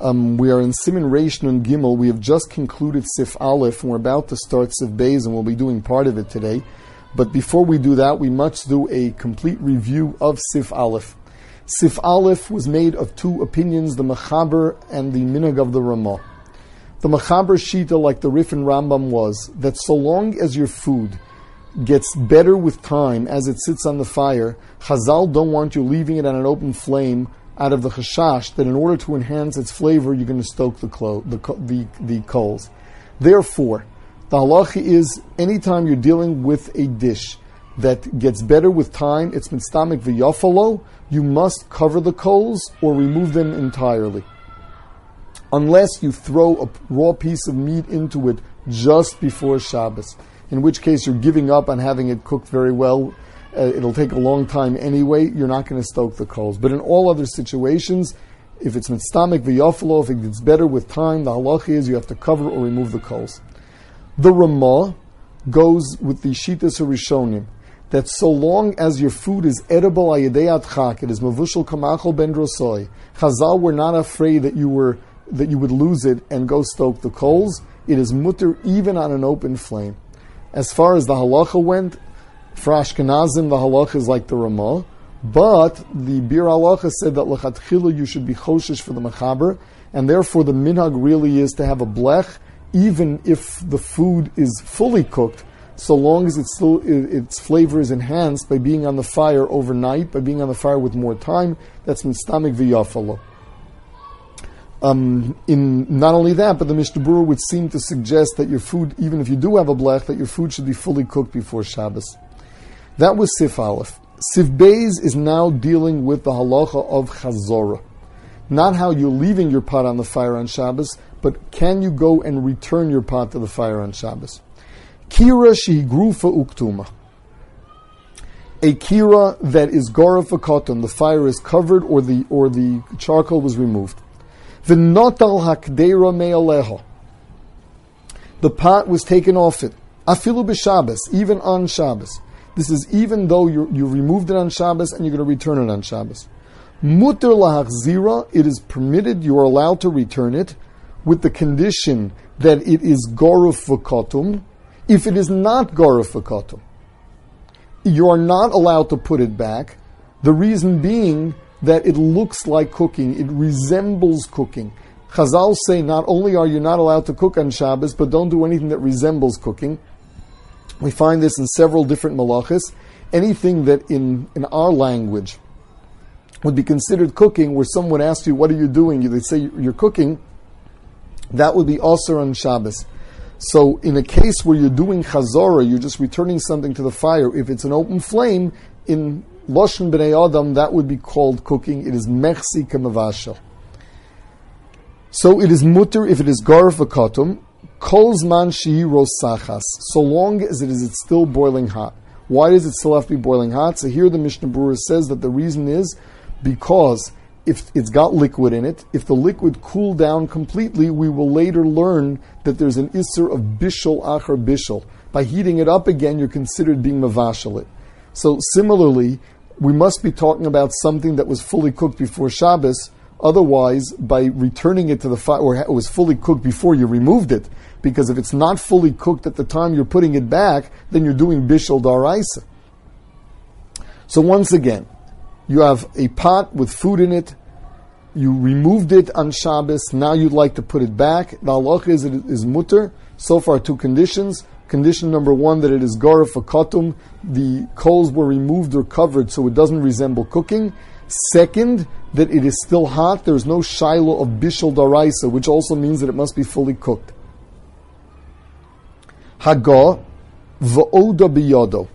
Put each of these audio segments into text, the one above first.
Um, we are in Siman Reish and Gimel. We have just concluded Sif Aleph, and we're about to start Sif Beis, and we'll be doing part of it today. But before we do that, we must do a complete review of Sif Aleph. Sif Aleph was made of two opinions, the Mechaber and the Minhag of the Ramah. The Mechaber Shita, like the Rif and Rambam, was that so long as your food gets better with time as it sits on the fire, Chazal don't want you leaving it on an open flame out of the chashash that in order to enhance its flavor, you're going to stoke the, clo- the, the, the coals. Therefore, the halacha is anytime you're dealing with a dish that gets better with time, it's mitztamik v'yafalo, you must cover the coals or remove them entirely. Unless you throw a raw piece of meat into it just before Shabbos, in which case you're giving up on having it cooked very well uh, it'll take a long time anyway. You're not going to stoke the coals. But in all other situations, if it's mitztamik v'yafalo, if it gets better with time, the halacha is you have to cover or remove the coals. The Ramah goes with the Shitas Rishonim that so long as your food is edible ayadei chak, it is mavushal kamachol ben drosoi. Chazal were not afraid that you were that you would lose it and go stoke the coals. It is mutter even on an open flame. As far as the halacha went, for Ashkenazim, the halacha is like the Ramah, but the Biur Halacha said that lechatchila you should be choshish for the mechaber, and therefore the minhag really is to have a blech, even if the food is fully cooked, so long as it's still its flavor is enhanced by being on the fire overnight, by being on the fire with more time. That's mitztamik v'yafalo. Um, in not only that, but the Mishnah would seem to suggest that your food, even if you do have a blech, that your food should be fully cooked before Shabbos. That was Sif Aleph. Sif Beis is now dealing with the halacha of Chazorah. Not how you're leaving your pot on the fire on Shabbos, but can you go and return your pot to the fire on Shabbos? Kira shehigrufa uktuma. A kira that is gora cotton, the fire is covered or the or the charcoal was removed. V'notal hakdera me'aleha. The pot was taken off it. Afilu b'Shabbos, even on Shabbos. This is even though you you removed it on Shabbos and you're going to return it on Shabbos. Mutter lahachzira, it is permitted, you are allowed to return it with the condition that it is goruf v'kotum. If it is not goruf v'kotum, you are not allowed to put it back. The reason being that it looks like cooking, it resembles cooking. Chazal say not only are you not allowed to cook on Shabbos, but don't do anything that resembles cooking. We find this in several different malachas. Anything that in, in our language would be considered cooking, where someone asks you, What are you doing? They say you're cooking, that would be also on Shabbos. So, in a case where you're doing chazorah, you're just returning something to the fire, if it's an open flame, in Loshen B'nai Adam, that would be called cooking. It is mechsi kamavashel. So, it is mutter if it is garf v'katum, Kolzman rosachas, so long as it is it's still boiling hot. Why does it still have to be boiling hot? So here the Mishnah Berurah says that the reason is because if it's got liquid in it, if the liquid cooled down completely, we will later learn that there's an isser of bishul achar bishul. By heating it up again, you're considered being mavashal it. So similarly, we must be talking about something that was fully cooked before Shabbos. Otherwise, by returning it to the fire, or it was fully cooked before you removed it, because if it's not fully cooked at the time you're putting it back, then you're doing bishul daraisa. So once again, you have a pot with food in it. You removed it on Shabbos. Now you'd like to put it back. The halacha is it is mutter. So far, two conditions. Condition number one that it is garif katum. The coals were removed or covered so it doesn't resemble cooking. Second, that it is still hot. There is no shiloh of bishul daraisa, which also means that it must be fully cooked. Haga v'oda biyado.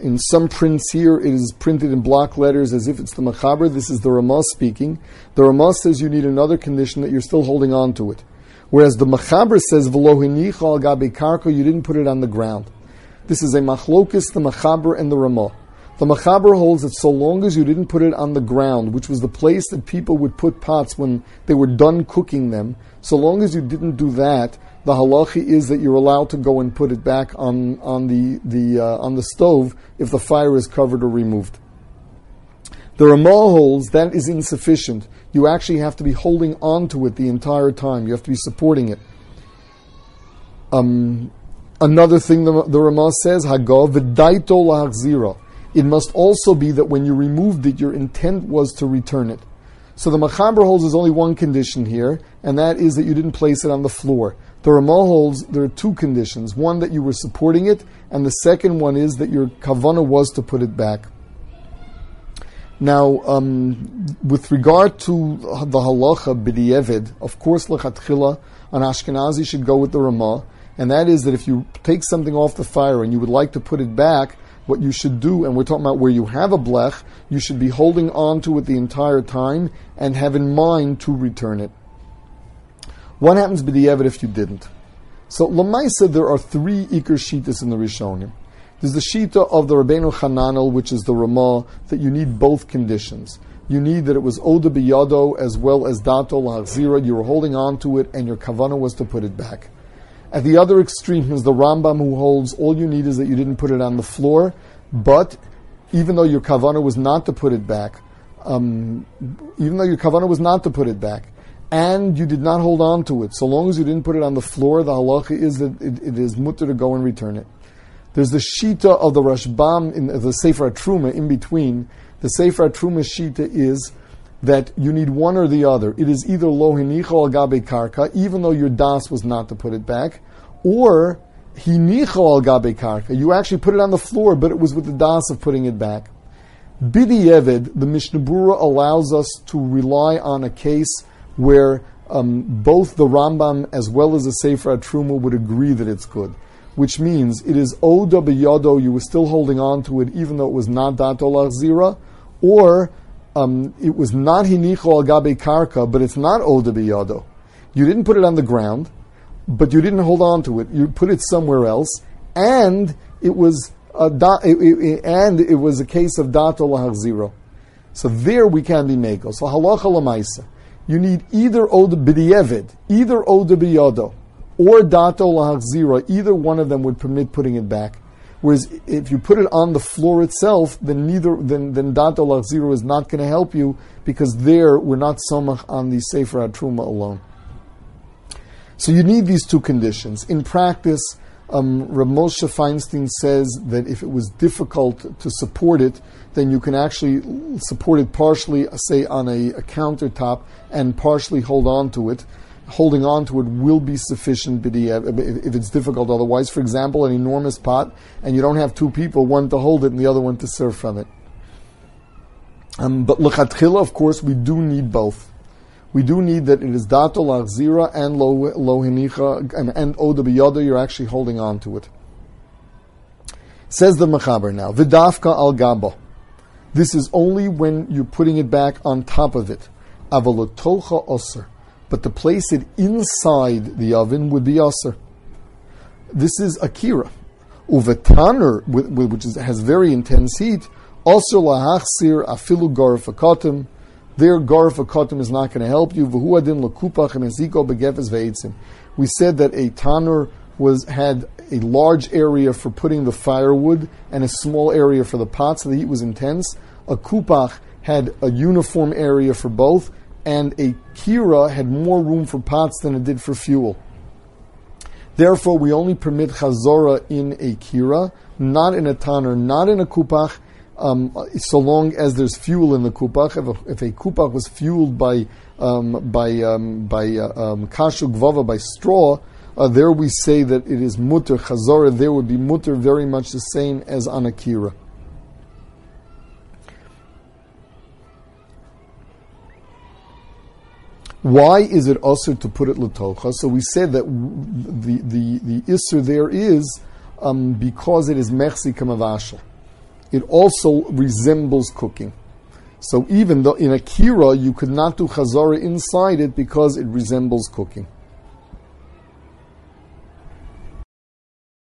In some prints here, it is printed in block letters as if it's the Machaber. This is the Ramah speaking. The Ramah says you need another condition that you're still holding on to it. Whereas the Machaber says, al gabi karko, you didn't put it on the ground. This is a machlokis, the Machaber and the Ramah. The Machaber holds that so long as you didn't put it on the ground, which was the place that people would put pots when they were done cooking them, so long as you didn't do that, the halachi is that you're allowed to go and put it back on, on the, the, uh, on the stove if the fire is covered or removed. The Ramah holds that is insufficient. you actually have to be holding on to it the entire time. You have to be supporting it. Um, another thing the, the Ramah says, Hagav v'daito lahachzira. It must also be that when you removed it, your intent was to return it. So the Machaber holds there's only one condition here, and that is that you didn't place it on the floor. The Ramah holds there are two conditions. One, that you were supporting it, and the second one is that your kavana was to put it back. Now, um, with regard to the halacha b'di'evid, of course, lechatchila, an Ashkenazi should go with the Ramah, and that is that if you take something off the fire and you would like to put it back, what you should do, and we're talking about where you have a blech, you should be holding on to it the entire time and have in mind to return it. What happens b'di'evid if you didn't? So, Lamaisa, there are three Iker Shitas in the Rishonim. There's the Shita of the Rabbeinu Hananel, which is the Ramah, that you need both conditions. You need that it was Oda biyado as well as Dato Lahazira, you were holding on to it and your kavana was to put it back. At the other extreme is the Rambam who holds all you need is that you didn't put it on the floor, but even though your kavana was not to put it back, um, even though your kavana was not to put it back, and you did not hold on to it, so long as you didn't put it on the floor, the halacha is that it, it is mutter to go and return it. There's the shita of the Rashbam in the Sefer Truma in between. The Sefer Truma shita is that you need one or the other. It is either lo hinicha al gabe karka, even though your das was not to put it back, or hinicha al gabe karka. You actually put it on the floor, but it was with the das of putting it back. Bidi Yevid, the Mishnah Berurah allows us to rely on a case where um, both the Rambam as well as the Sefer Truma would agree that it's good which means it is oda biyado, you were still holding on to it even though it was not dato zira, or um, it was not hinicho al gabe karka, but it's not oda biyado. You didn't put it on the ground, but you didn't hold on to it. You put it somewhere else, and it was a da, it, it, and it was a case of dato zero. So there we can be mego. So halacha lamaisa. You need either oda b'di'evid, either oda biyado, or dato lahachzira. Either one of them would permit putting it back. Whereas if you put it on the floor itself, then neither then then dato lachziro is not going to help you because there we're not somach on the sefer truma alone. So you need these two conditions. In practice, um, Moshe Feinstein says that if it was difficult to support it, then you can actually support it partially, say on a, a countertop, and partially hold on to it holding on to it will be sufficient if it's difficult otherwise. For example, an enormous pot, and you don't have two people, one to hold it and the other one to serve from it. Um, but lechatchila, of course, we do need both. We do need that it is dato lachzira and lo, lo and, and oda biyada, you're actually holding on to it. Says the Mechaber now, vidafka al gaba. This is only when you're putting it back on top of it. Avalatocha osir but to place it inside the oven would be aser. This is akira. Uvetaner, which is, has very intense heat, also lahachsir afilu garfakotim. Their garfakotim is not going to help you. V'huadin lakupach emeziko begefes ve'etzim. We said that a tanner was had a large area for putting the firewood and a small area for the pots. So the heat was intense. A kupach had a uniform area for both and a kira had more room for pots than it did for fuel. Therefore, we only permit chazora in a kira, not in a tanner, not in a kupach, um, so long as there's fuel in the kupach. If a, if a kupach was fueled by um, by um, by uh, um, kashu gvava by straw, uh, there we say that it is mutter chazora. There would be mutter very much the same as on a kira. Why is it also to put it latocha? So we said that the the the isser there is um, because it is mechsi kamavashal. It also resembles cooking. So even though in a kira you could not do chazara inside it because it resembles cooking.